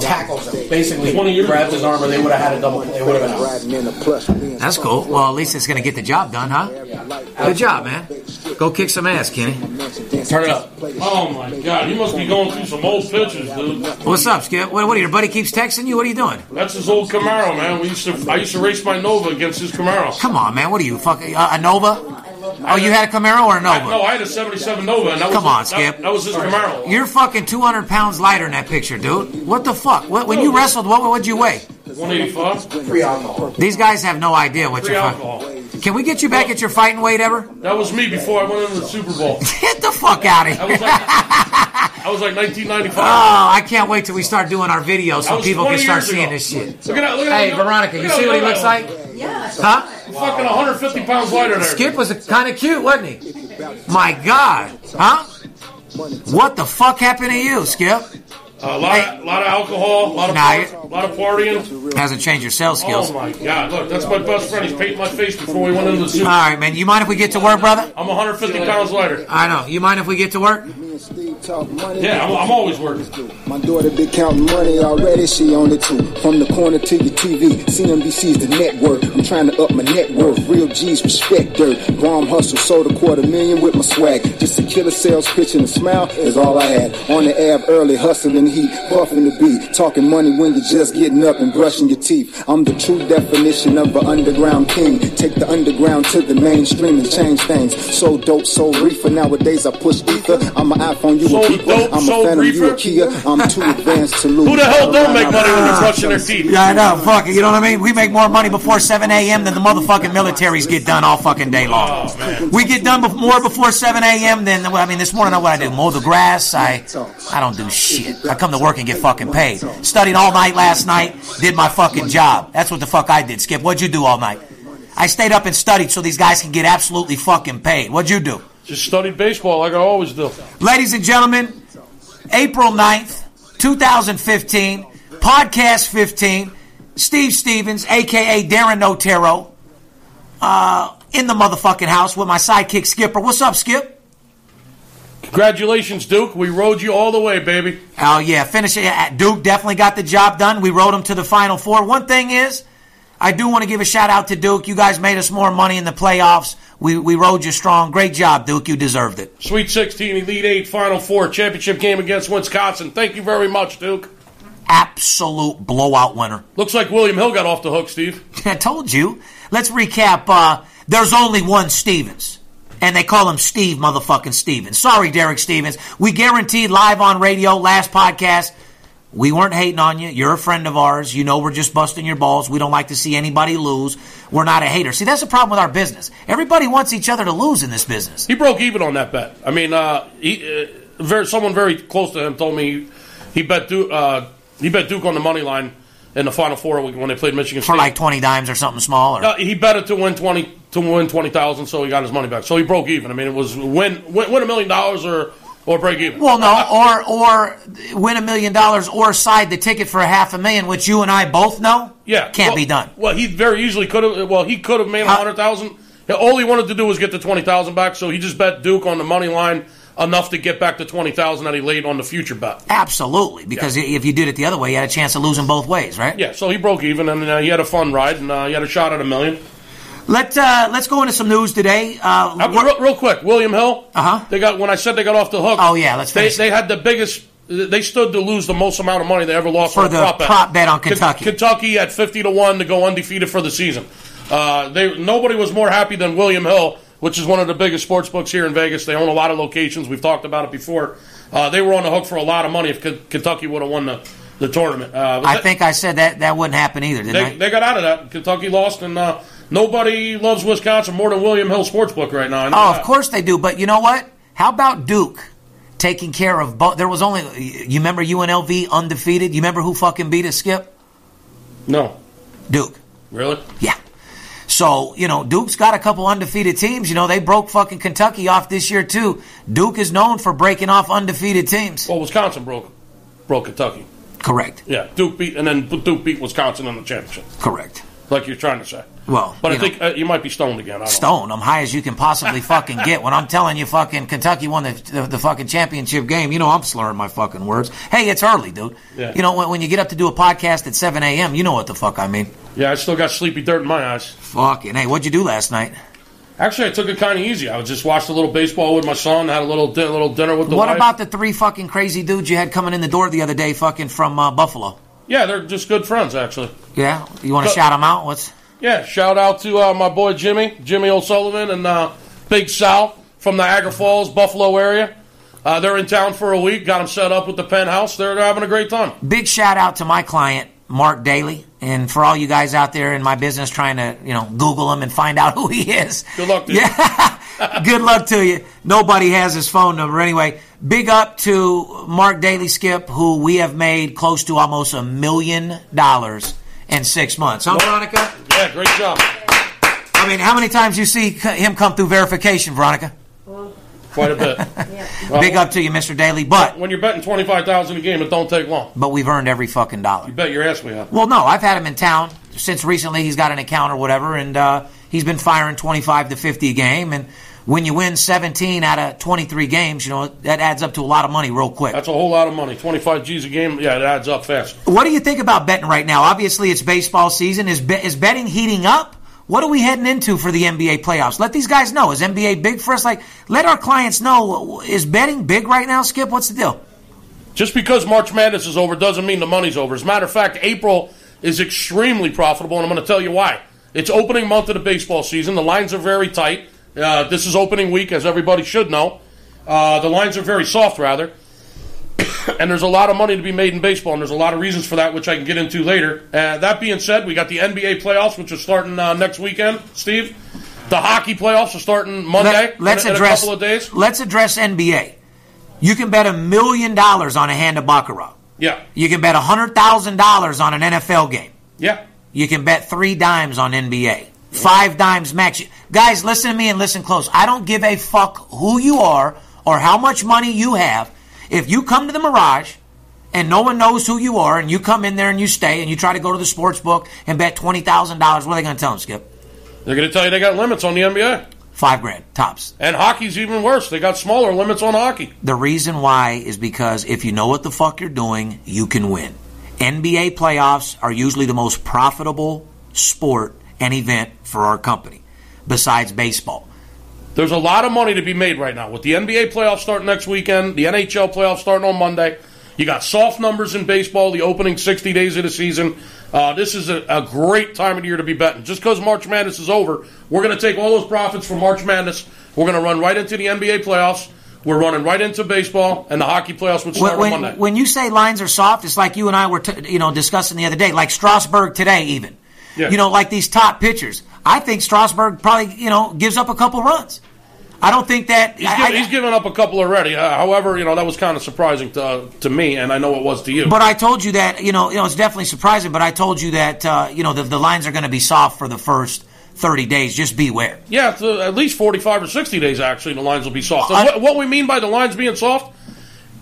tackles him. Basically, grabs his arm, or they would have had a double. They would have been out. That's cool. Well, at least it's going to get the job done, huh? Good job, man. Go kick some ass, Kenny. Turn it up. Oh my god, you must be going through some old pictures, dude. What's up, Skip? What, what are your buddy keeps texting you? What are you doing? That's his old Camaro, man. We used to, I used to race my Nova against his Camaro. Come on, man. What are you, fucking uh, a Nova? Oh, you had a Camaro or a Nova? no, I had a '77 Nova, and that Come was on, that- Skip. That, was his Camaro. You're fucking 200 pounds lighter in that picture, dude. What the fuck? What, when you wrestled, what would you weigh? 185. Free alcohol. These guys have no idea what Free you're alcohol. fucking. Can we get you back at your fighting weight ever? That was me before I went into the Super Bowl. Get the fuck out of I here. was like, I was like 1995. Oh, I can't wait till we start doing our videos so people can start years seeing ago. this shit. Look at that. Look at Hey, that. Veronica, look you see what he looks like? Yeah. Huh? Fucking 150 pounds lighter than Skip was kind of cute, wasn't he? My God, huh? What the fuck happened to you, Skip? Uh, a lot, of, lot of alcohol, a lot of, Nah, par- you- lot of partying. Hasn't changed your sales skills. Oh my God! Look, that's my best friend. He's painting my face before we went into the Super. All right, man. You mind if we get to work, brother? I'm 150 pounds lighter. I know. You mind if we get to work? Yeah, I'm, I'm always working. My daughter been counting money already, she on it too. From the corner to your TV, CNBC's the network. I'm trying to up my net worth. Real G's respect dirt. Bomb hustle, sold a quarter million with my swag. Just a killer sales pitch and a smile is all I had. On the ab early, hustling heat, puffing the beat. Talking money when you're just getting up and brushing your teeth. I'm the true definition of an underground king. Take the underground to the mainstream and change things. So dope, so reefer. Nowadays I push ether. I'm an iPhone, you So a beeper. dope, I'm so a phantom, you a? Kia. I'm too advanced to lose. Who the hell don't make money when they're brushing their teeth? Yeah, I know. Fuck it. You know what I mean? We make more money before 7 a.m. than the motherfucking militaries get done all fucking day long. Oh, we get done bef- more before 7 a.m. than, well, I mean, this morning, I know what I do. Mow the grass. I, I don't do shit. I come to work and get fucking paid. Studied all night last night. Did my fucking job. That's what the fuck I did. Skip, what'd you do all night? I stayed up and studied so these guys can get absolutely fucking paid. What'd you do? Just studied baseball like I always do. Ladies and gentlemen, April 9th, 2015, podcast 15, Steve Stevens, aka Darren Notero, uh, in the motherfucking house with my sidekick Skipper. What's up, Skip? Congratulations, Duke. We rode you all the way, baby. Oh yeah, finish it. Uh, Duke definitely got the job done. We rode him to the Final Four. One thing is, I do want to give a shout out to Duke. You guys made us more money in the playoffs. We we rode you strong. Great job, Duke. You deserved it. Sweet 16, Elite 8, Final Four, championship game against Wisconsin. Thank you very much, Duke. Absolute blowout winner. Looks like William Hill got off the hook, Steve. I told you. Let's recap. Uh, there's only one Stevens, and they call him Steve motherfucking Stevens. Sorry, Derek Stevens. We guaranteed live on radio last podcast. We weren't hating on you. You're a friend of ours. You know we're just busting your balls. We don't like to see anybody lose. We're not a hater. See, that's the problem with our business. Everybody wants each other to lose in this business. He broke even on that bet. I mean, uh, he, uh, very, someone very close to him told me he bet Duke, uh, he bet Duke on the money line in the Final Four when they played Michigan State. For like 20 dimes or something small. Or, he bet it to win twenty to win twenty thousand, so he got his money back. So he broke even. I mean, it was win win, win a million dollars or or break even. Well, no, or or win a million dollars or side the ticket for a half a million, which you and I both know yeah, can't well- be done. Well, he very easily could have. Well, he could have made a hundred thousand. All he wanted to do was get the twenty thousand back. So he just bet Duke on the money line enough to get back the twenty thousand that he laid on the future bet. Absolutely, because if you did it the other way, you had a chance of losing both ways, right? Yeah, so he broke even and uh, he had a fun ride and uh, he had a shot at a million. Let uh, let's go into some news today. Uh, Uh, real, real quick, William Hill. Uh-huh. They got when I said they got off the hook. Oh, yeah, let's They they had the biggest they stood to lose the most amount of money they ever lost For on the prop bet. prop bet on Ken- Kentucky. Kentucky at fifty to one to go undefeated for the season. Uh, they nobody was more happy than William Hill, which is one of the biggest sports books here in Vegas. They own a lot of locations. We've talked about it before. Uh, they were on the hook for a lot of money if K- Kentucky would have won the, the tournament. Uh, I they- think I said that that wouldn't happen either, didn't they, I? they got out of that. Kentucky lost, and uh, nobody loves Wisconsin more than William Hill Sportsbook right now. Oh, that. of course they do. But you know what? How about Duke taking care of both? There was only you remember UNLV undefeated. You remember who fucking beat us, Skip? No, Duke. really. Yeah. So, you know, Duke's got a couple undefeated teams. You know, they broke fucking Kentucky off this year, too. Duke is known for breaking off undefeated teams. Well, Wisconsin broke broke Kentucky. Correct. Yeah, Duke beat, and then Duke beat Wisconsin in the championship, Correct. like you're trying to say. Well, But I know, think uh, you might be stoned again. I don't know. I'm high as you can possibly fucking get. When I'm telling you fucking Kentucky won the, the, the fucking championship game, you know I'm slurring my fucking words. Hey, it's early, dude. Yeah. You know, when, when you get up to do a podcast at 7 a.m., you know what the fuck I mean. Yeah, I still got sleepy dirt in my eyes. Fucking, hey, what'd you do last night? Actually, I took it kind of easy. I just watched a little baseball with my son, had a little di- little dinner with the What wife. about the three fucking crazy dudes you had coming in the door the other day fucking from uh, Buffalo? Yeah, they're just good friends, actually. Yeah? You want to shout them out? What's. Yeah, shout out to uh, my boy Jimmy, Jimmy O'Sullivan, and uh, Big Sal from Niagara Falls, Buffalo area. Uh, they're in town for a week. Got them set up with the penthouse. They're, they're having a great time. big shout out to my client Mark Daly, and for all you guys out there in my business trying to you know Google him and find out who he is. Good luck to you. Yeah, good luck to you. Nobody has his phone number anyway. Big up to Mark Daly Skip, who we have made close to almost a million dollars in six months. Huh, Veronica? Yeah, great job. I mean, how many times you see him come through verification, Veronica? Quite a bit. Well, Big up to you, Mr. Daly. But When you're betting twenty five thousand a game, it don't take long. but we've earned every fucking dollar. You bet your ass we have. Well, no, I've had him in town since recently. He's got an account or whatever, and uh, he's been firing 25 to 50 a game. And when you win 17 out of 23 games, you know, that adds up to a lot of money real quick. That's a whole lot of money. Twenty five G's a game. Yeah, it adds up fast. What do you think about betting right now? Obviously, it's baseball season. Is, be- is betting heating up? What are we heading into for the NBA playoffs? Let these guys know. Is NBA big for us? Like, let our clients know. Is betting big right now, Skip? What's the deal? Just because March Madness is over doesn't mean the money's over. As a matter of fact, April is extremely profitable, and I'm going to tell you why. It's opening month of the baseball season. The lines are very tight. Uh, this is opening week, as everybody should know. Uh, the lines are very soft, rather. and there's a lot of money to be made in baseball, and there's a lot of reasons for that, which I can get into later. Uh, that being said, we got the NBA playoffs, which are starting uh, next weekend. Steve, the hockey playoffs are starting Monday. Let, us address. a couple of days. Let's address NBA. You can bet a million dollars on a hand of baccarat. Yeah, You can bet hundred thousand dollars on an NFL game. yeah. You can bet three dimes on NBA. Five dimes max. Guys, listen to me and listen close. I don't give a fuck who you are or how much money you have. If you come to the Mirage and no one knows who you are and you come in there and you stay and you try to go to the sports book and bet $20,000, what are they going to tell them, Skip? They're going to tell you they got limits on the NBA. Five grand, tops. And hockey's even worse. They got smaller limits on hockey. The reason why is because if you know what the fuck you're doing, you can win. NBA playoffs are usually the most profitable sport and event for our company, besides baseball. There's a lot of money to be made right now. With the NBA playoffs starting next weekend, the NHL playoffs starting on Monday, you got soft numbers in baseball, the opening 60 days of the season. Uh, this is a, a great time of the year to be betting. Just because March Madness is over, we're going to take all those profits from March Madness. We're going to run right into the NBA playoffs. We're running right into baseball, and the hockey playoffs would start When, on Monday. when you say lines are soft, it's like you and I were, t- you know, discussing the other day, like Strasburg today, even. Yeah. You know, like these top pitchers. I think Strasburg probably, you know, gives up a couple runs. I don't think that. He's, I- given, I- he's given up a couple already. Uh, however, you know that was kind of surprising to, to me, and I know it was to you. But I told you that you know, you know, it's definitely surprising. But I told you that uh, you know the, the lines are going to be soft for the first thirty days. Just beware. Yeah, uh, at least 45 or 60 days, actually, the lines will be soft. What, what we mean by the lines being soft,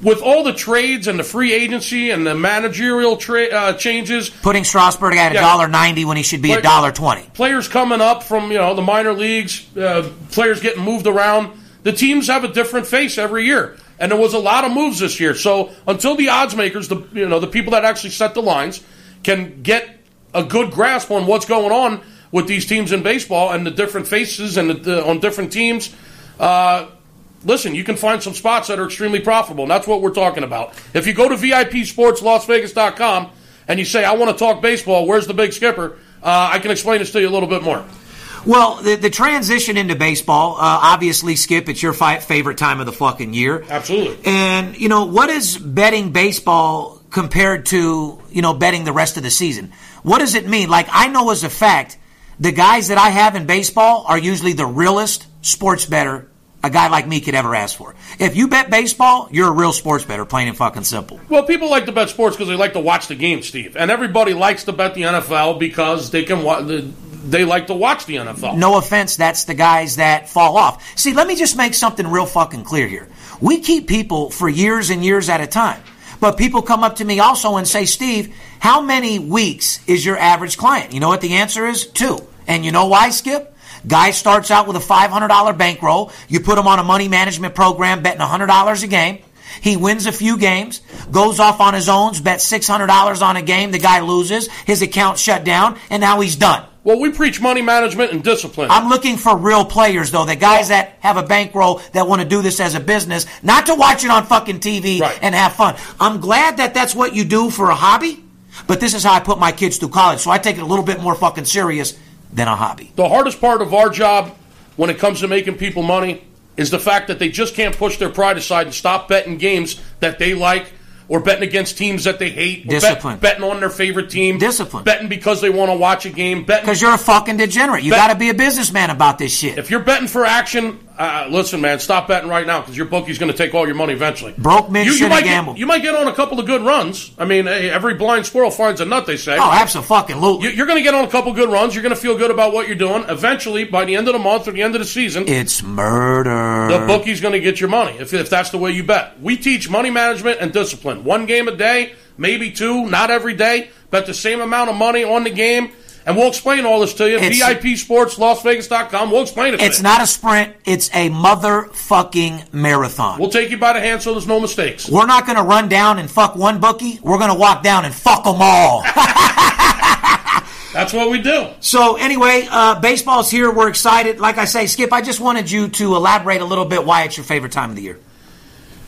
with all the trades and the free agency and the managerial tra- uh, changes, Putting Strasburg at a Yeah. dollar ninety when he should be a dollar twenty. players coming up from you know the minor leagues, uh, players getting moved around, the teams have a different face every year. And there was a lot of moves this year. So until the odds makers, the you know the people that actually set the lines, can get a good grasp on what's going on with these teams in baseball and the different faces and the, the, on different teams, uh, listen, you can find some spots that are extremely profitable, and that's what we're talking about. If you go to VIPSportsLasVegas.com and you say, I want to talk baseball, where's the big skipper? Uh, I can explain this to you a little bit more. Well, the, the transition into baseball, uh, obviously, Skip, it's your fi- favorite time of the fucking year. Absolutely. And, you know, what is betting baseball compared to, you know, betting the rest of the season? What does it mean? Like, I know as a fact, the guys that I have in baseball are usually the realest sports better a guy like me could ever ask for. If you bet baseball, you're a real sports better, plain and fucking simple. Well, people like to bet sports because they like to watch the game, Steve. And everybody likes to bet the NFL because they can wa- the, they like to watch the NFL. No offense, that's the guys that fall off. See, let me just make something real fucking clear here. We keep people for years and years at a time. But people come up to me also and say, Steve, how many weeks is your average client? You know what the answer is? Two. And you know why, Skip? Guy starts out with a $500 bankroll. You put him on a money management program betting $100 a game. He wins a few games, goes off on his own, bets $600 on a game. The guy loses. His account shut down, and now he's done. Well, we preach money management and discipline. I'm looking for real players, though. The guys that have a bankroll that want to do this as a business, not to watch it on fucking TV Right. and have fun. I'm glad that that's what you do for a hobby, but this is how I put my kids through college, so I take it a little bit more fucking serious than a hobby. the hardest part of our job when it comes to making people money is the fact that they just can't push their pride aside and stop betting games that they like or betting against teams that they hate. or bet- Discipline. betting on their favorite team. Discipline. Betting because they want to watch a game. Betting Because you're a fucking degenerate. You got to be a businessman about this shit. If you're betting for action, uh, listen, man, stop betting right now because your bookie's going to take all your money eventually. Broke men shouldn't might gamble. Get, you might get on a couple of good runs. I mean, hey, every blind squirrel finds a nut, they say. Oh, absolutely. You- You're going to get on a couple good runs. You're going to feel good about what you're doing. Eventually, by the end of the month or the end of the season, It's murder. the bookie's going to get your money if, if that's the way you bet. We teach money management and discipline. One game a day, maybe two, not every day. Bet the same amount of money on the game. And we'll explain all this to you. It's- VIP Sports, LasVegas.com. We'll explain it to you. It's not a sprint. It's a motherfucking marathon. We'll take you by the hand so there's no mistakes. We're not going to run down and fuck one bookie. We're going to walk down and fuck them all. That's what we do. so anyway, uh, baseball's here. We're excited. Like I say, Skip, I just wanted you to elaborate a little bit why it's your favorite time of the year.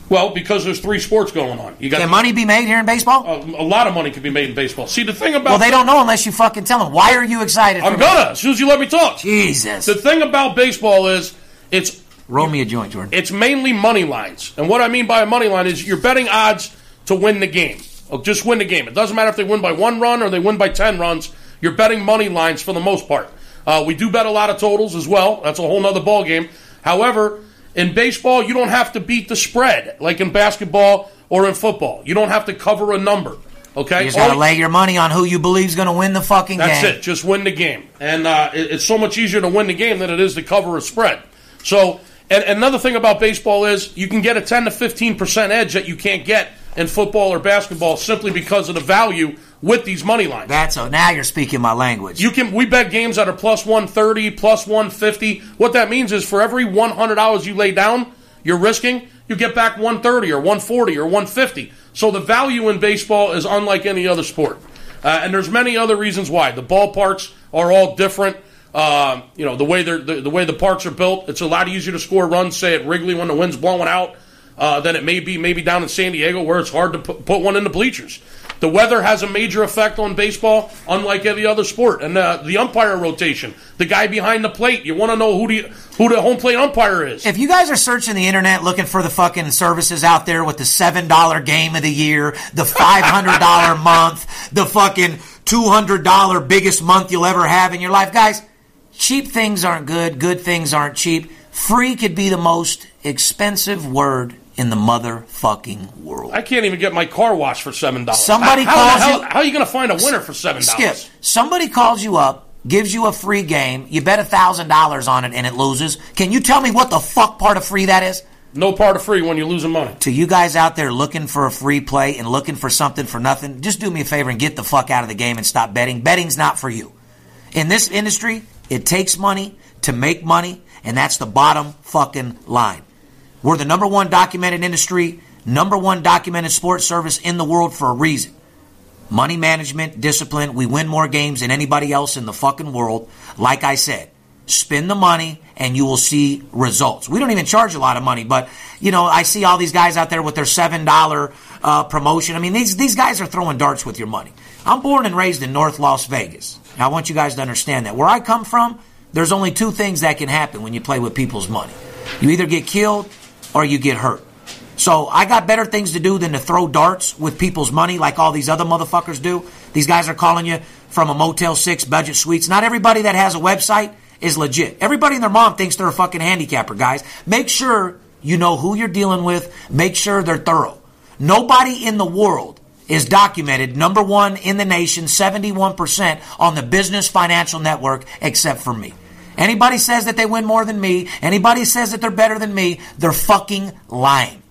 Well, because there's three sports going on. You got Can money be made here in baseball? a, a lot of money can be made in baseball. See, the thing about well, they don't know unless you fucking tell them. Why are you excited? I'm gonna as soon as you let me talk. Jesus. The thing about baseball is it's Roll me a joint, Jordan. it's mainly money lines, and what I mean by a money line is you're betting odds to win the game. Or just win the game. It doesn't matter if they win by one run or they win by ten runs. You're betting money lines for the most part. Uh, we do bet a lot of totals as well. That's a whole nother ball game. However, in baseball, you don't have to beat the spread like in basketball or in football. You don't have to cover a number. Okay, You just got to lay your money on who you believe is going to win the fucking that's game. That's it. Just win the game, and uh, it- it's so much easier to win the game than it is to cover a spread. So, and another thing about baseball is you can get a ten to fifteen percent edge that you can't get in football or basketball simply because of the value with these money lines. That's so. Now you're speaking my language. You can we bet games that are plus one thirty, plus one fifty. What that means is for every one hundred dollars you lay down, you're risking, you get back one thirty or one forty or one fifty. So the value in baseball is unlike any other sport, uh, and there's many other reasons why. The ballparks are all different. Um, you know the way they're the, the way the parks are built. It's a lot easier to score runs, say at Wrigley when the wind's blowing out, uh, than it may be maybe down in San Diego where it's hard to put, put one in the bleachers. The weather has a major effect on baseball, unlike any other sport. And uh, the umpire rotation, the guy behind the plate, you want to know who the who the home plate umpire is. If you guys are searching the internet looking for the fucking services out there with the seven dollar game of the year, the five hundred dollar month, the fucking two hundred dollar biggest month you'll ever have in your life, guys, cheap things aren't good. Good things aren't cheap. Free could be the most expensive word in the motherfucking world. I can't even get my car washed for seven dollars. Somebody how, calls how, you- how are you going to find a winner for seven Skip. dollars? Somebody calls you up, gives you a free game. You bet a thousand dollars on it, and it loses. Can you tell me what the fuck part of free that is? No part of free when you're losing money. to you guys out there looking for a free play and looking for something for nothing, just do me a favor and get the fuck out of the game and stop betting. Betting's not for you. In this industry, it takes money to make money, and that's the bottom fucking line. We're the number one documented industry, number one documented sports service in the world for a reason. Money management, discipline, we win more games than anybody else in the fucking world. Like I said, spend the money and you will see results. We don't even charge a lot of money, but you know, I see all these guys out there with their seven dollar uh, promotion. I mean, these these guys are throwing darts with your money. I'm born and raised in North Las Vegas. I want you guys to understand that. Where I come from, there's only two things that can happen when you play with people's money. You either get killed or you get hurt. So I got better things to do than to throw darts with people's money like all these other motherfuckers do. These guys are calling you from a Motel 6 budget suites. Not everybody that has a website is legit. Everybody and their mom thinks they're a fucking handicapper, guys. Make sure you know who you're dealing with. Make sure they're thorough. Nobody in the world is documented number one in the nation, 71% on the business financial network, except for me. Anybody says that they win more than me, anybody says that they're better than me, they're fucking lying.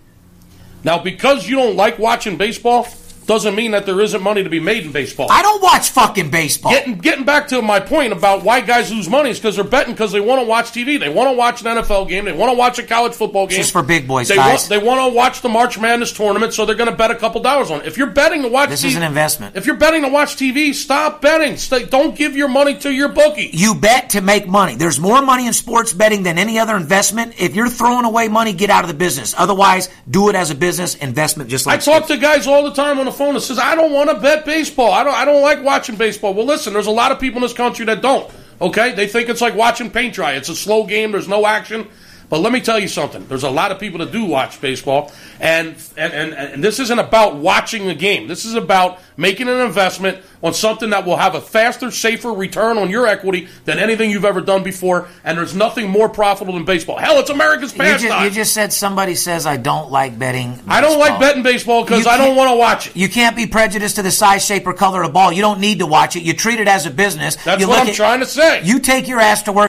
Now, because you don't like watching baseball, doesn't mean that there isn't money to be made in baseball. I don't watch fucking baseball. Getting getting back to my point about why guys lose money is because they're betting because they want to watch TV. They want to watch an NFL game. They want to watch a college football game. Just for big boys, they guys. Want, they want to watch the March Madness tournament, so they're going to bet a couple dollars on it. If you're betting to watch, This TV, is an investment. If you're betting to watch TV, stop betting. Stay, don't give your money to your bookie. You bet to make money. There's more money in sports betting than any other investment. If you're throwing away money, get out of the business. Otherwise, do it as a business investment, just like I talk to guys all the time on the phone that says I don't want to bet baseball. I don't. I don't like watching baseball. Well, listen, there's a lot of people in this country that don't. Okay, they think it's like watching paint dry. It's a slow game. There's no action. But let me tell you something. There's a lot of people that do watch baseball, and and, and, and this isn't about watching the game. This is about making an investment on something that will have a faster, safer return on your equity than anything you've ever done before. And there's nothing more profitable than baseball. Hell, it's America's you just, pastime. you just said somebody says I don't like betting. I don't like betting baseball because I don't want to watch it. You can't be prejudiced to the size, shape, or color of the ball. You don't need to watch it. You treat it as a business. That's you what I'm at- trying to say. You take your ass to work.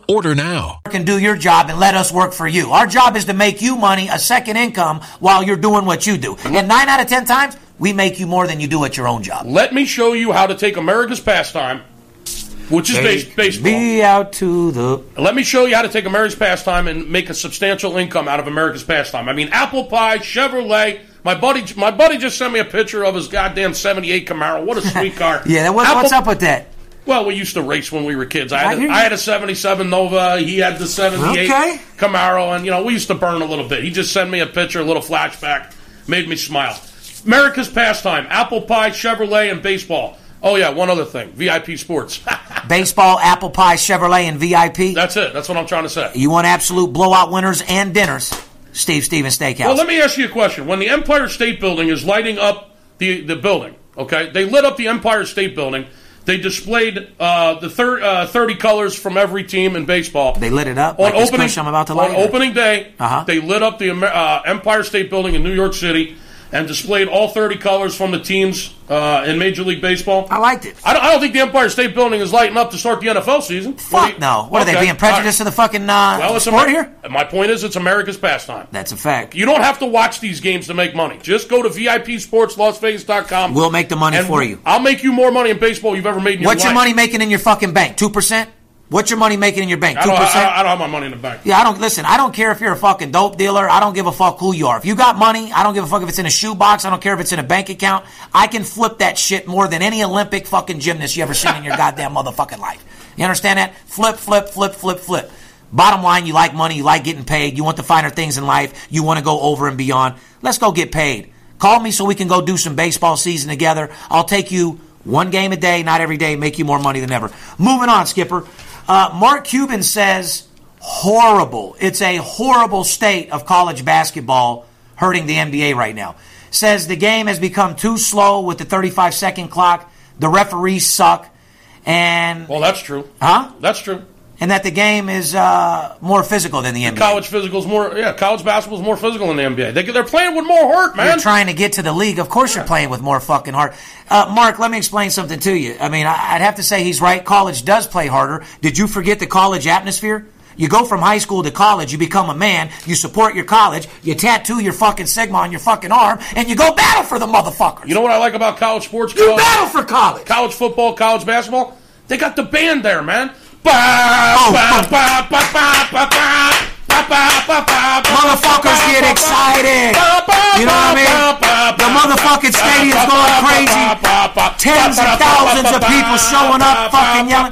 Order now. and do your job and let us work for you. Our job is to make you money, a second income, while you're doing what you do. And nine out of ten times, we make you more than you do at your own job. Let me show you how to take America's pastime, which is base, baseball. Be out to the. Let me show you how to take America's pastime and make a substantial income out of America's pastime. I mean, apple pie, Chevrolet. My buddy, my buddy just sent me a picture of his goddamn '78 Camaro. What a sweet car! Yeah, what, Apple- what's up with that? Well, we used to race when we were kids. I I had, hear a, had a 77 Nova. He had the 78 Okay. Camaro, and, you know, we used to burn a little bit. He just sent me a picture, a little flashback. Made me smile. America's pastime, apple pie, Chevrolet, and baseball. Oh, yeah, one other thing. VIP Sports. Baseball, apple pie, Chevrolet, and VIP. That's it. That's what I'm trying to say. You want absolute blowout winners and dinners. Steve Stevens Steakhouse. Well, let me ask you a question. When the Empire State Building is lighting up the, the building, okay, they lit up the Empire State Building. They displayed uh, the thir- uh, 30 colors from every team in baseball. They lit it up on like opening. I'm about to on light it. opening day, Uh-huh. they lit up the Amer- uh, Empire State Building in New York City and displayed all 30 colors from the teams uh, in Major League Baseball. I liked it. I don't, I don't think the Empire State Building is lighting up to start the NFL season. Fuck no. What are they being prejudiced to the fucking uh, right. Well, it's sport Amer- here? My point is, it's America's pastime. That's a fact. You don't have to watch these games to make money. Just go to VIPSportsLasVegas.com. We'll make the money for you. I'll make you more money in baseball you've ever made in your What's your money making in your fucking bank? Two percent. What's your money making in your bank? Two don't, I, percent. don't, I don't have my money in the bank. Yeah, I don't listen. I don't care if you're a fucking dope dealer. I don't give a fuck who you are. If you got money, I don't give a fuck if it's in a shoebox. I don't care if it's in a bank account. I can flip that shit more than any Olympic fucking gymnast you ever seen in your goddamn motherfucking life. You understand that? Flip, flip, flip, flip, flip. Bottom line, you like money, you like getting paid, you want the finer things in life, you want to go over and beyond. Let's go get paid. Call me so we can go do some baseball season together. I'll take you one game a day, not every day, make you more money than ever. Moving on, Skipper. Uh, Mark Cuban says horrible. It's a horrible state of college basketball hurting the NBA right now. Says the game has become too slow with the 35 second clock. The referees suck. And Well, that's true. Huh? That's true. And that the game is uh, more physical than the NBA. College physical's more, yeah, college basketball's more physical than the NBA. They, they're playing with more heart, man. You're trying to get to the league. Of course, you're playing with more fucking heart. Uh, Mark, let me explain something to you. I mean, I- I'd have to say he's right. College does play harder. Did you forget the college atmosphere? You go from high school to college, you become a man, you support your college, you tattoo your fucking Sigma on your fucking arm, and you go battle for the motherfuckers. You know what I like about college sports? You battle for college. college football, college basketball. They got the band there, man. Motherfuckers get excited. You know what I mean? The motherfucking stadium's going crazy. Tens and thousands of people showing up, fucking yelling.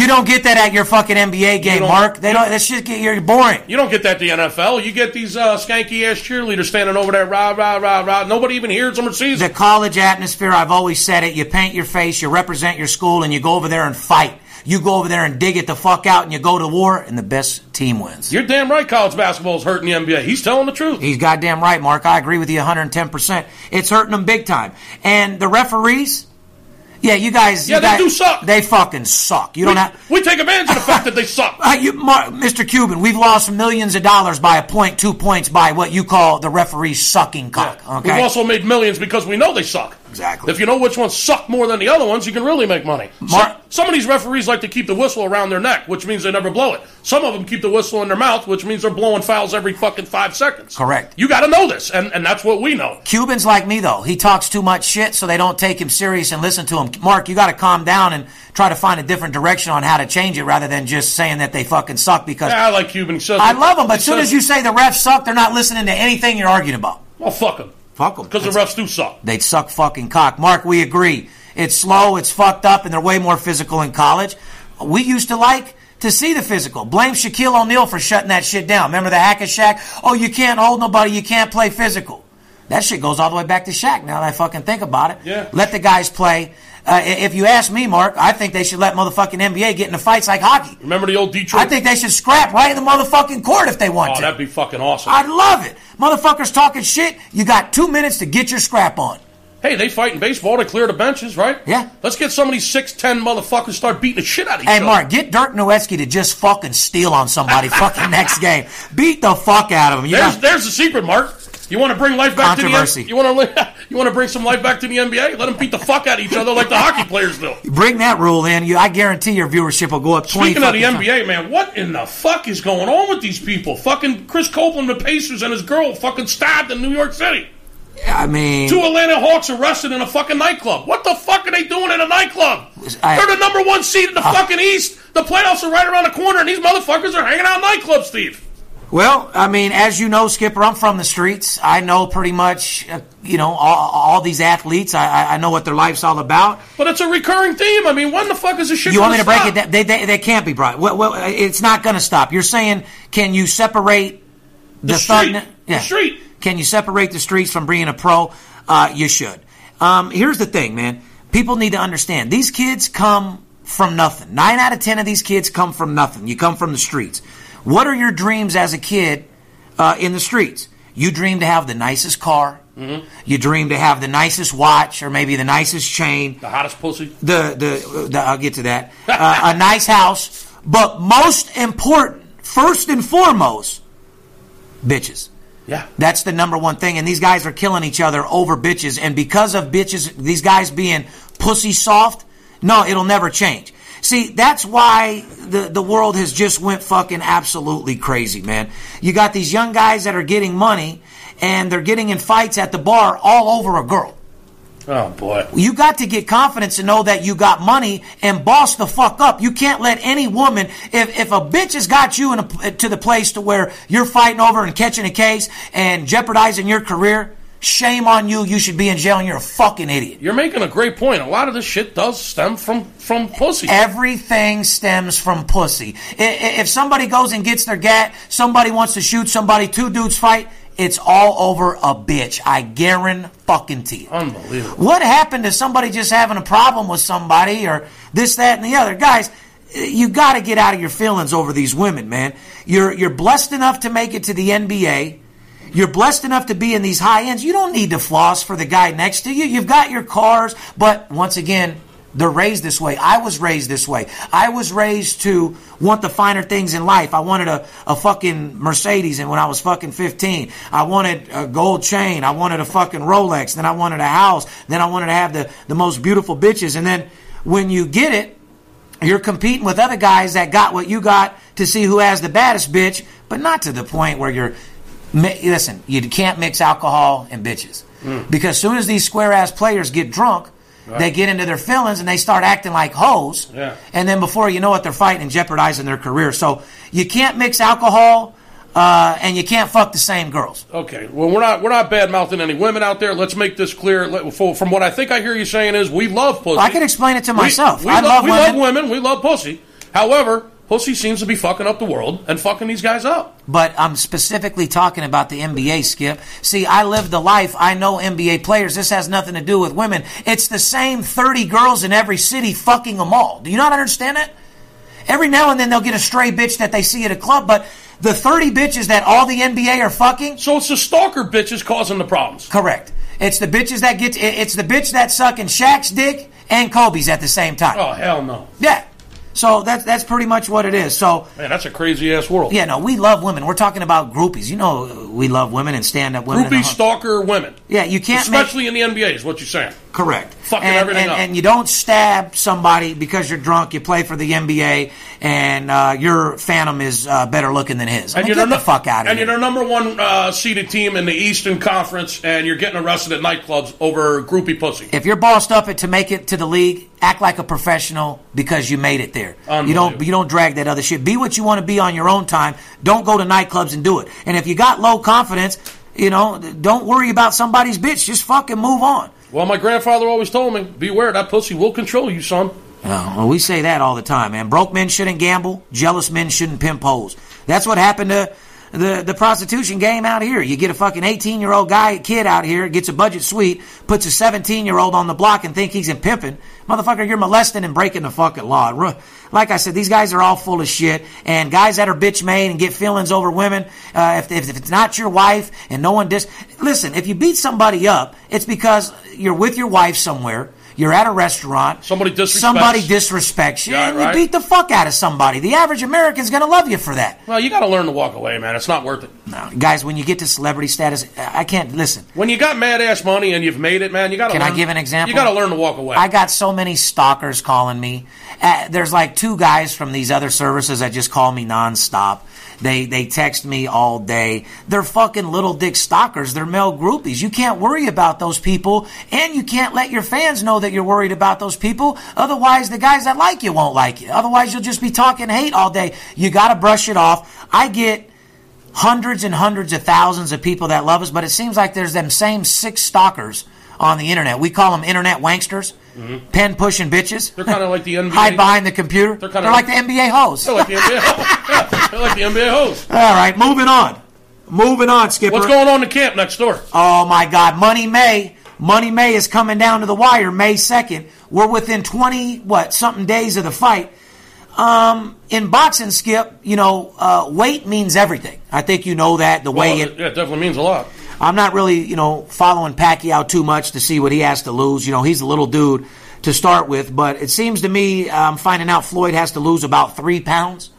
You don't get that at your fucking NBA game, Mark. They don't. That shit get you're boring. You don't get that at the NFL. You get these uh, skanky ass cheerleaders standing over there, rah rah rah rah. Nobody even hears them or sees The college atmosphere, I've always said it. You paint your face, you represent your school, and you go over there and fight. You go over there and dig it the fuck out, and you go to war, and the best team wins. You're damn right. College basketball is hurting the NBA. He's telling the truth. He's goddamn right, Mark. I agree with you 110%. It's hurting them big time. And the referees, yeah, you guys. Yeah, you they guys- do suck. They fucking suck. You We, don't have. we take advantage of the fact that they suck. Uh, you, Mr. Cuban, we've lost millions of dollars by a point, two points by what you call the referee's sucking cock. Okay. We've also made millions because we know they suck. Exactly. If you know which ones suck more than the other ones, you can really make money. Mar- some, some of these referees like to keep the whistle around their neck, which means they never blow it. Some of them keep the whistle in their mouth, which means they're blowing fouls every fucking five seconds. Correct. You got to know this, and, and that's what we know. Cubans like me though. He talks too much shit, so they don't take him serious and listen to him. Mark, you got to calm down and try to find a different direction on how to change it, rather than just saying that they fucking suck. Because Yeah, I like Cuban. I love them, but as soon as you say the refs suck, they're not listening to anything you're arguing about. well, fuck them, Fuck them. because the refs do suck. They'd suck fucking cock. Mark, we agree. It's slow, it's fucked up, and they're way more physical in college. We used to like to see the physical. Blame Shaquille O'Neal for shutting that shit down. Remember the Hack-a-Shaq? Oh, you can't hold nobody, you can't play physical. That shit goes all the way back to Shaq now that I fucking think about it. Yeah. Let the guys play. Uh, if you ask me, Mark, I think they should let motherfucking NBA get into fights like hockey. Remember the old Detroit? I think they should scrap right in the motherfucking court if they want oh, to. that'd be fucking awesome. I'd love it. Motherfuckers talking shit. You got two minutes to get your scrap on. hey, they fight in baseball to clear the benches, right? Yeah. Let's get some of these six ten motherfuckers start beating the shit out of each Hey, other. Mark, get Dirk Nowitzki to just fucking steal on somebody fucking next game. Beat the fuck out of him. You There's know? there's the secret, Mark. You want to bring life back to the NBA? You want to you want to bring some life back to the NBA? Let them beat the fuck out of each other like the hockey players do. Bring that rule in. You, I guarantee your viewership will go up 20 Speaking of the fucking times. NBA, man, what in the fuck is going on with these people? Fucking Chris Copeland, the Pacers, and his girl fucking stabbed in New York City. I mean, Two Atlanta Hawks arrested in a fucking nightclub. What the fuck are they doing in a nightclub? I- They're the number one seed in the uh, fucking East. The playoffs are right around the corner, and these motherfuckers are hanging out in nightclubs, Steve. Well, I mean, as you know, Skipper, I'm from the streets. I know pretty much, uh, you know, all, all these athletes. I, I- know what their life's all about. But it's a recurring theme. I mean, when the fuck is this shit You want me to break it down? They, they, they can't be brought. Well, well, it's not going to stop. You're saying, can you separate the, The street. thug- The street. Can you separate the streets from being a pro? Uh, you should. Um, here's the thing, man. People need to understand. These kids come from nothing. Nine out of ten of these kids come from nothing. You come from the streets. What are your dreams as a kid uh, in the streets? You dream to have the nicest car. Mm-hmm. You dream to have the nicest watch or maybe the nicest chain The hottest pussy. the the, the I'll get to that. Uh, a nice house, but most important, first and foremost, bitches. Yeah. That's the number one thing, and these guys are killing each other over bitches, and because of bitches, these guys being pussy soft, no, it'll never change. See, that's why the, the world has just went fucking absolutely crazy, man. You got these young guys that are getting money, and they're getting in fights at the bar all over a girl. Oh boy. You got to get confidence to know that you got money and boss the fuck up. You can't let any woman, if, if a bitch has got you in a, to the place to where you're fighting over and catching a case and jeopardizing your career, shame on you. You should be in jail and you're a fucking idiot. You're making a great point. A lot of this shit does stem from from pussy. Everything stems from pussy. If somebody goes and gets their gat, somebody wants to shoot somebody, two dudes fight, it's all over a bitch. I guarantee you. Unbelievable. What happened to somebody just having a problem with somebody or this, that, and the other? Guys, you got to get out of your feelings over these women, man. You're you're blessed enough to make it to the NBA. You're blessed enough to be in these high ends. You don't need to floss for the guy next to you. You've got your cars, but once again, they're raised this way. I was raised this way. I was raised to want the finer things in life. I wanted a, a fucking Mercedes and when I was fucking 15. I wanted a gold chain. I wanted a fucking Rolex. Then I wanted a house. Then I wanted to have the, the most beautiful bitches. And then when you get it, You're competing with other guys that got what you got to see who has the baddest bitch, but not to the point where you're. Mi- Listen, you can't mix alcohol and bitches because soon as these square ass players get drunk, they get into their feelings and they start acting like hoes. Yeah. And then before you know it, they're fighting and jeopardizing their career. So you can't mix alcohol uh, and you can't fuck the same girls. Okay, well, we're not we're not bad mouthing any women out there. Let's make this clear. Let- From what I think I hear you saying is, we love pussy. I can explain it to myself. We, I lo- love we women. love women. We love pussy. However, pussy seems to be fucking up the world and fucking these guys up. But I'm specifically talking about the NBA, Skip. See, I live the life. I know NBA players. This has nothing to do with women. It's the same 30 girls in every city fucking them all. Do you not understand it? Every now and then they'll get a stray bitch that they see at a club, but the 30 bitches that all the NBA are fucking, So it's the stalker bitches causing the problems. correct. It's the bitches that get, it- it's the bitch that's sucking Shaq's dick and Kobe's at the same time. Oh hell no, Yeah. So that's, that's pretty much what it is. So, man, that's a crazy ass world. yeah, no, we love women. We're talking about groupies. You know, we love women and stand up women. Groupie stalker women, Yeah, you can't make especially in the NBA, is what you're saying. correct. Fucking and, everything and, up. and you don't stab somebody because you're drunk. You play for the NBA, and uh, your Phantom is uh, better looking than his. I mean, you're get the fuck out of And here. you're the number one uh, seeded team in the Eastern Conference, and you're getting arrested at nightclubs over groupie pussy. if you're bossed up to make it to the league, act like a professional because you made it there. You don't you don't drag that other shit. Be what you want to be on your own time. Don't go to nightclubs and do it. And if you got low confidence, you know, don't worry about somebody's bitch. Just fucking move on. Well, my grandfather always told me, beware, that pussy will control you, son. Oh, well, we say that all the time, man. Broke men shouldn't gamble. Jealous men shouldn't pimp hoes. That's what happened to the, the prostitution game out here. You get a fucking 18 year old guy, kid out here, gets a budget suite, puts a 17 year old on the block and think he's in pimping. Motherfucker, you're molesting and breaking the fucking law. Like I said, these guys are all full of shit. And guys that are bitch made and get feelings over women, uh, if, if, if it's not your wife and no one dis, listen, if you beat somebody up, it's because you're with your wife somewhere. You're at a restaurant. Somebody disrespects- Somebody disrespects you, Yeah, and right. you beat the fuck out of somebody. The average American's gonna love you for that. Well, you got to learn to walk away, man. It's not worth it. No, guys, when you get to celebrity status, I can't listen. When you got mad ass money and you've made it, man, you got to. Can I give an example? You got to learn to walk away. I got so many stalkers calling me. Uh, there's like two guys from these other services that just call me nonstop. They they text me all day. They're fucking little dick stalkers. They're male groupies. You can't worry about those people, and you can't let your fans know that you're worried about those people. Otherwise, the guys that like you won't like you. Otherwise, you'll just be talking hate all day. You got to brush it off. I get hundreds and hundreds of thousands of people that love us, but it seems like there's them same six stalkers on the internet. We call them internet wanksters, pen pushing bitches. Mm-hmm. They're kinda like the NBA. Hide behind the computer. They're They're, kinda like, like- the NBA hoes. They're like the NBA. they're like the NBA host. All right, moving on. Moving on, Skipper. What's going on in the camp next door? Oh my God, Money May. Money May is coming down to the wire May 2nd. We're within 20, what, something days of the fight. Um, in boxing, Skip, you know, uh, weight means everything. I think you know that. The Well, way it, yeah, it definitely means a lot. I'm not really, you know, following Pacquiao too much to see what he has to lose. You know, he's a little dude to start with, but it seems to me I'm finding out Floyd has to lose about three pounds,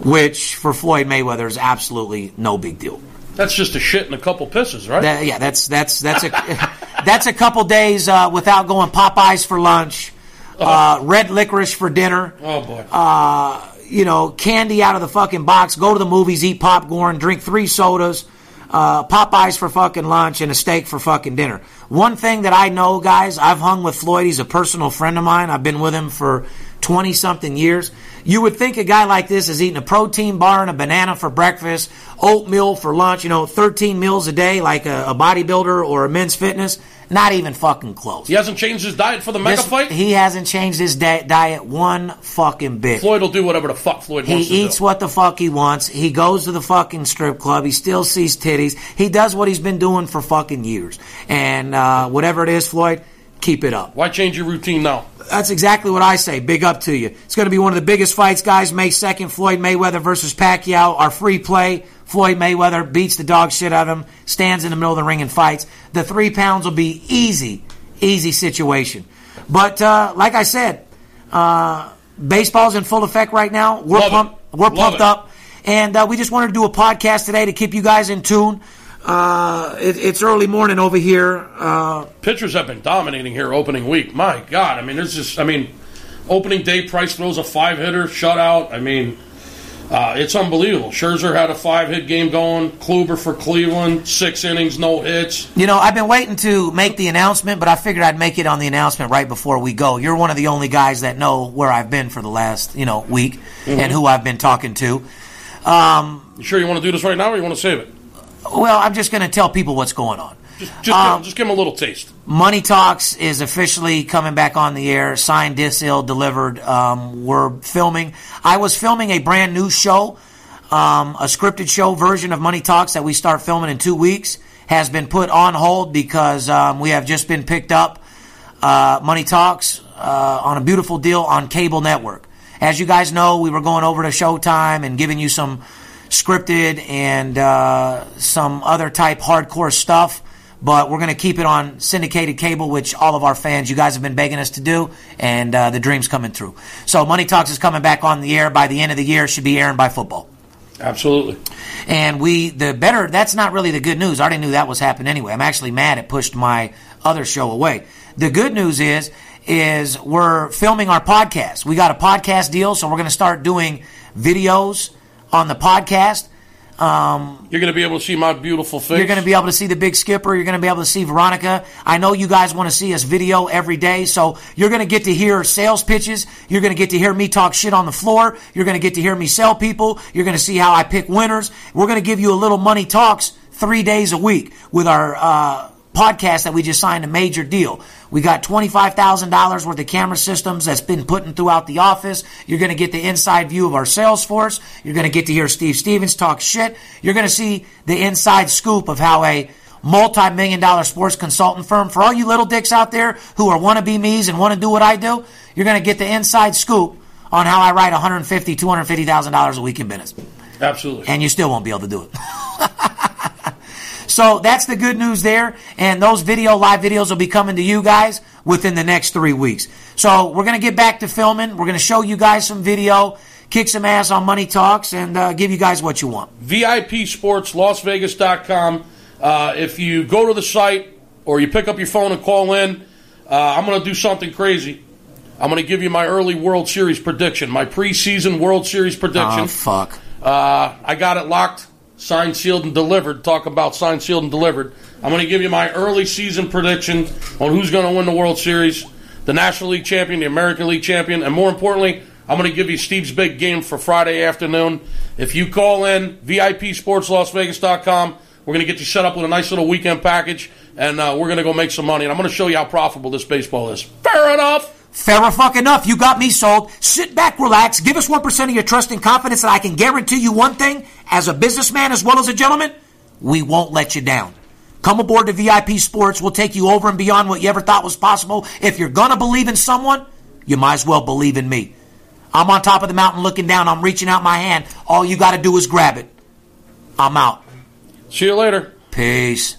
which for Floyd Mayweather is absolutely no big deal. That's just a shit and a couple pisses, right? That, yeah, that's that's that's a that's a couple days uh, without going Popeyes for lunch, uh, red licorice for dinner. oh boy. Uh, you know, candy out of the fucking box, go to the movies, eat popcorn, drink three sodas, uh, Popeyes for fucking lunch, and a steak for fucking dinner. One thing that I know, guys, I've hung with Floyd. He's a personal friend of mine. I've been with him for 20 something years. You would think a guy like this is eating a protein bar and a banana for breakfast, oatmeal for lunch, you know, 13 meals a day like a, a bodybuilder or a men's fitness. Not even fucking close. he hasn't changed his diet for the mega This- fight. He hasn't changed his di- diet one fucking bit. Floyd will do whatever the fuck Floyd He wants to eats do. what the fuck he wants. He goes to the fucking strip club. He still sees titties. He does what he's been doing for fucking years. And uh, whatever it is, Floyd, keep it up. Why change your routine now? That's exactly what I say. Big up to you. It's going to be one of the biggest fights, guys. May 2nd, Floyd Mayweather versus Pacquiao. Our free play. Floyd Mayweather beats the dog shit out of him, stands in the middle of the ring and fights. The three pounds will be easy, easy situation. But uh, like I said, uh, baseball's in full effect right now. We're Love it. pumped. We're Love pumped it. up, and uh, we just wanted to do a podcast today to keep you guys in tune. Uh, it, it's early morning over here. Uh, Pitchers have been dominating here opening week. My God, I mean, there's just, I mean, Opening day, Price throws a five hitter, shutout. I mean, uh, it's unbelievable. Scherzer had a five hit game going. Kluber for Cleveland, six innings, no hits. You know, I've been waiting to make the announcement, but I figured I'd make it on the announcement right before we go. You're one of the only guys that know where I've been for the last, you know, week Mm-hmm. and who I've been talking to. Um, You sure you want to do this right now, or you want to save it? Well, I'm just going to tell people what's going on. Just, just, Um, give, just give him a little taste. Money Talks is officially coming back on the air. Signed, disealed, delivered. Um, we're filming. I was filming a brand new show, um, a scripted show version of Money Talks that we start filming in two weeks. Has been put on hold because um, we have just been picked up. Uh, Money Talks uh, on a beautiful deal on cable network. As you guys know, we were going over to Showtime and giving you some scripted and uh, some other type hardcore stuff but we're going to keep it on syndicated cable, which all of our fans, you guys have been begging us to do, and uh, the dream's coming through. So Money Talks is coming back on the air by the end of the year. Should be airing by football. Absolutely. And we, the better, that's not really the good news. I already knew that was happening anyway. I'm actually mad it pushed my other show away. The good news is, is we're filming our podcast. We got a podcast deal, so we're going to start doing videos on the podcast. Um, You're going to be able to see my beautiful face. you're going to be able to see the big skipper. You're going to be able to see Veronica. I know you guys want to see us video every day, so you're going to get to hear sales pitches. You're going to get to hear me talk shit on the floor. You're going to get to hear me sell people. You're going to see how I pick winners. We're going to give you a little money talks three days a week with our uh, podcast that we just signed a major deal. We got $25,000 worth of camera systems that's been put in throughout the office. You're going to get the inside view of our sales force. You're going to get to hear Steve Stevens talk shit. You're going to see the inside scoop of how a multi-million dollar sports consultant firm, for all you little dicks out there who are wannabe me's and want to do what I do, you're going to get the inside scoop on how I write $150,000, $250,000 a week in business. Absolutely. And you still won't be able to do it. So that's the good news there. And those video, live videos will be coming to you guys within the next three weeks. So we're going to get back to filming. We're going to show you guys some video, kick some ass on Money Talks, and uh, give you guys what you want. VIP Sports, LasVegas.com. Uh, if you go to the site or you pick up your phone and call in, uh, I'm going to do something crazy. I'm going to give you my early World Series prediction, my preseason World Series prediction. Oh, fuck. Uh, I got it locked, signed, sealed, and delivered. Talk about signed, sealed, and delivered. I'm going to give you my early season prediction on who's going to win the World Series, the National League champion, the American League champion, and more importantly, I'm going to give you Steve's big game for Friday afternoon. If you call in, VIPSportsLasVegas.com, we're going to get you set up with a nice little weekend package, and uh, we're going to go make some money. And I'm going to show you how profitable this baseball is. Fair enough. Fair fuck enough. You got me sold. Sit back, relax. Give us 1% of your trust and confidence that I can guarantee you one thing. As a businessman as well as a gentleman, we won't let you down. Come aboard to VIP Sports. We'll take you over and beyond what you ever thought was possible. If you're going to believe in someone, you might as well believe in me. I'm on top of the mountain looking down. I'm reaching out my hand. All you got to do is grab it. I'm out. See you later. Peace.